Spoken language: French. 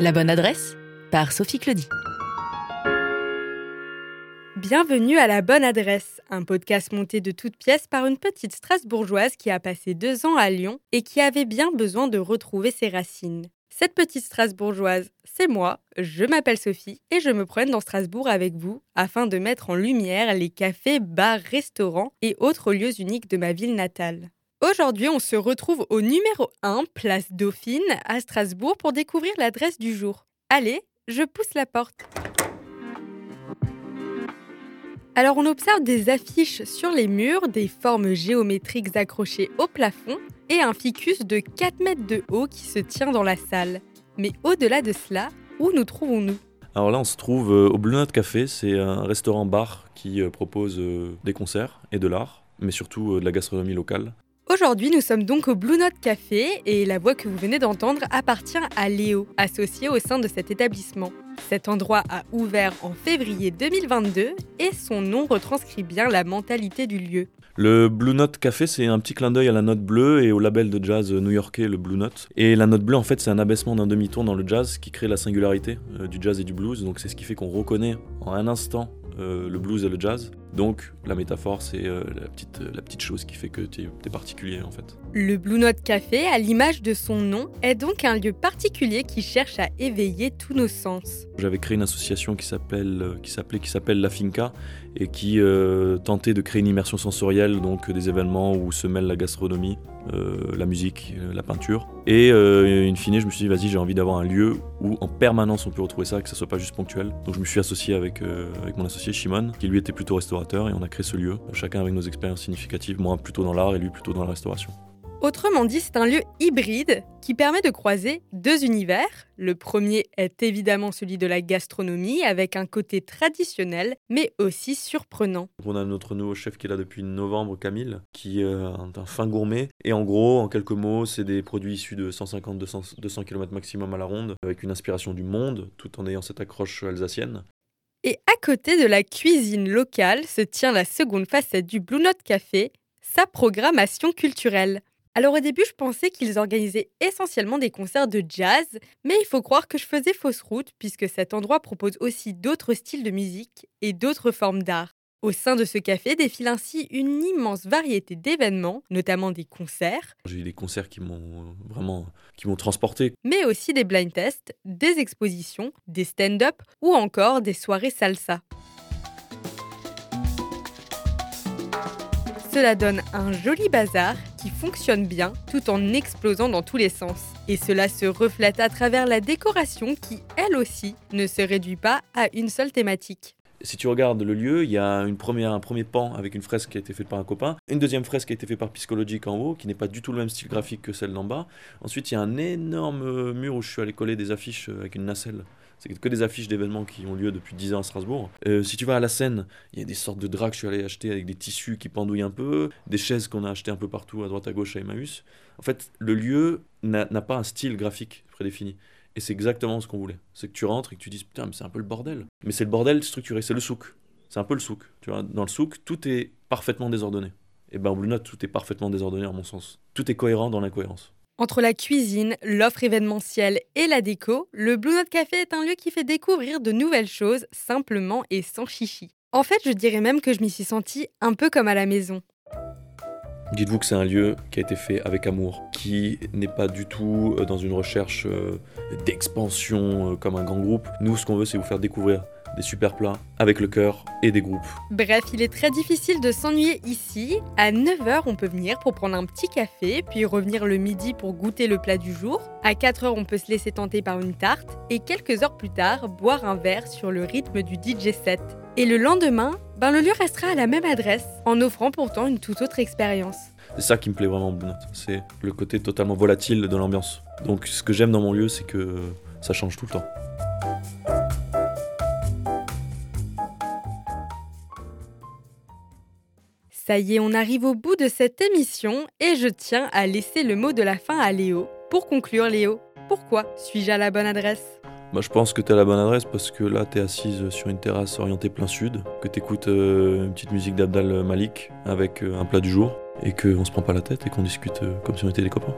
La bonne adresse par Sophie Claudie. Bienvenue à La Bonne Adresse, un podcast monté de toutes pièces par une petite Strasbourgeoise qui a passé deux ans à Lyon et qui avait bien besoin de retrouver ses racines. Cette petite Strasbourgeoise, c'est moi, je m'appelle Sophie et je me promène dans Strasbourg avec vous afin de mettre en lumière les cafés, bars, restaurants et autres lieux uniques de ma ville natale. Aujourd'hui, on se retrouve au numéro 1, place Dauphine, à Strasbourg, pour découvrir l'adresse du jour. Allez, je pousse la porte. Alors on observe des affiches sur les murs, des formes géométriques accrochées au plafond et un ficus de 4 mètres de haut qui se tient dans la salle. Mais au-delà de cela, où nous trouvons-nous? Alors là, on se trouve euh, au Blue Note Café. C'est un restaurant-bar qui euh, propose euh, des concerts et de l'art, mais surtout de la gastronomie locale. Aujourd'hui, nous sommes donc au Blue Note Café et la voix que vous venez d'entendre appartient à Léo, associé au sein de cet établissement. Cet endroit a ouvert en février 2022 et son nom retranscrit bien la mentalité du lieu. Le Blue Note Café, c'est un petit clin d'œil à la note bleue et au label de jazz new-yorkais, le Blue Note. Et la note bleue, en fait, c'est un abaissement d'un demi-tour dans le jazz qui crée la singularité euh, du jazz et du blues. Donc c'est ce qui fait qu'on reconnaît en un instant euh, le blues et le jazz. Donc la métaphore, c'est euh, la, petite, la petite chose qui fait que tu es, particulier en fait. Le Blue Note Café, à l'image de son nom, est donc un lieu particulier qui cherche à éveiller tous nos sens. J'avais créé une association qui s'appelle qui s'appelait qui s'appelle La Finca et qui tentait de créer une immersion sensorielle, donc des événements où se mêle la gastronomie, euh, la musique, euh, la peinture. Et euh, in fine, je me suis dit, vas-y, j'ai envie d'avoir un lieu où en permanence on peut retrouver ça, que ça soit pas juste ponctuel. Donc je me suis associé avec, avec mon associé Shimon, qui lui était plutôt restaurateur, et on a créé ce lieu, chacun avec nos expériences significatives, moi plutôt dans l'art et lui plutôt dans la restauration. Autrement dit, c'est un lieu hybride qui permet de croiser deux univers. Le premier est évidemment celui de la gastronomie, avec un côté traditionnel, mais aussi surprenant. On a notre nouveau chef qui est là depuis novembre, Camille, qui est un fin gourmet. Et en gros, en quelques mots, c'est des produits issus de 150-200 km maximum à la ronde, avec une inspiration du monde, tout en ayant cette accroche alsacienne. Et à côté de la cuisine locale se tient la seconde facette du Blue Note Café, sa programmation culturelle. Alors au début, je pensais qu'ils organisaient essentiellement des concerts de jazz, mais il faut croire que je faisais fausse route puisque cet endroit propose aussi d'autres styles de musique et d'autres formes d'art. Au sein de ce café défile ainsi une immense variété d'événements, notamment des concerts. J'ai eu des concerts qui m'ont vraiment qui m'ont transporté. Mais aussi des blind tests, des expositions, des stand-up ou encore des soirées salsa. Cela donne un joli bazar qui fonctionne bien tout en explosant dans tous les sens. Et cela se reflète à travers la décoration qui, elle aussi, ne se réduit pas à une seule thématique. Si tu regardes le lieu, il y a un premier pan avec une fresque qui a été faite par un copain, une deuxième fresque qui a été faite par Psychologique en haut, qui n'est pas du tout le même style graphique que celle d'en bas. Ensuite, il y a un énorme mur où je suis allé coller des affiches avec une nacelle c'est que des affiches d'événements qui ont lieu depuis 10 ans à Strasbourg. Euh, si tu vas à la Seine, il y a des sortes de draps que je suis allé acheter avec des tissus qui pendouillent un peu, des chaises qu'on a achetées un peu partout à droite à gauche à Emmaüs. En fait, le lieu n'a pas un style graphique prédéfini. Et c'est exactement ce qu'on voulait. C'est que tu rentres et que tu dis putain, mais c'est un peu le bordel. Mais c'est le bordel structuré, c'est le souk. C'est un peu le souk. Tu vois, dans le souk, tout est parfaitement désordonné. Et ben, au Blue Note, tout est parfaitement désordonné, en mon sens. Tout est cohérent dans l'incohérence. Entre la cuisine, l'offre événementielle et la déco, le Blue Note Café est un lieu qui fait découvrir de nouvelles choses simplement et sans chichi. En fait, je dirais même que je m'y suis sentie un peu comme à la maison. Dites-vous que c'est un lieu qui a été fait avec amour, qui n'est pas du tout euh, dans une recherche euh, d'expansion euh, comme un grand groupe. Nous, ce qu'on veut, c'est vous faire découvrir des super plats avec le cœur et des groupes. Bref, il est très difficile de s'ennuyer ici. À 9h, on peut venir pour prendre un petit café, puis revenir le midi pour goûter le plat du jour. À 4h, on peut se laisser tenter par une tarte et quelques heures plus tard, boire un verre sur le rythme du DJ set. Et le lendemain, ben le lieu restera à la même adresse, en offrant pourtant une toute autre expérience. C'est ça qui me plaît vraiment c'est le côté totalement volatile de l'ambiance. Donc ce que j'aime dans mon lieu, c'est que ça change tout le temps. Ça y est, on arrive au bout de cette émission et je tiens à laisser le mot de la fin à Léo. Pour conclure, Léo, pourquoi suis-je à la bonne adresse? Bah, je pense que tu à la bonne adresse parce que là, tu es assise sur une terrasse orientée plein sud, que tu écoutes euh, une petite musique d'Abdal Malik avec euh, un plat du jour et qu'on se prend pas la tête et qu'on discute euh, comme si on était des copains.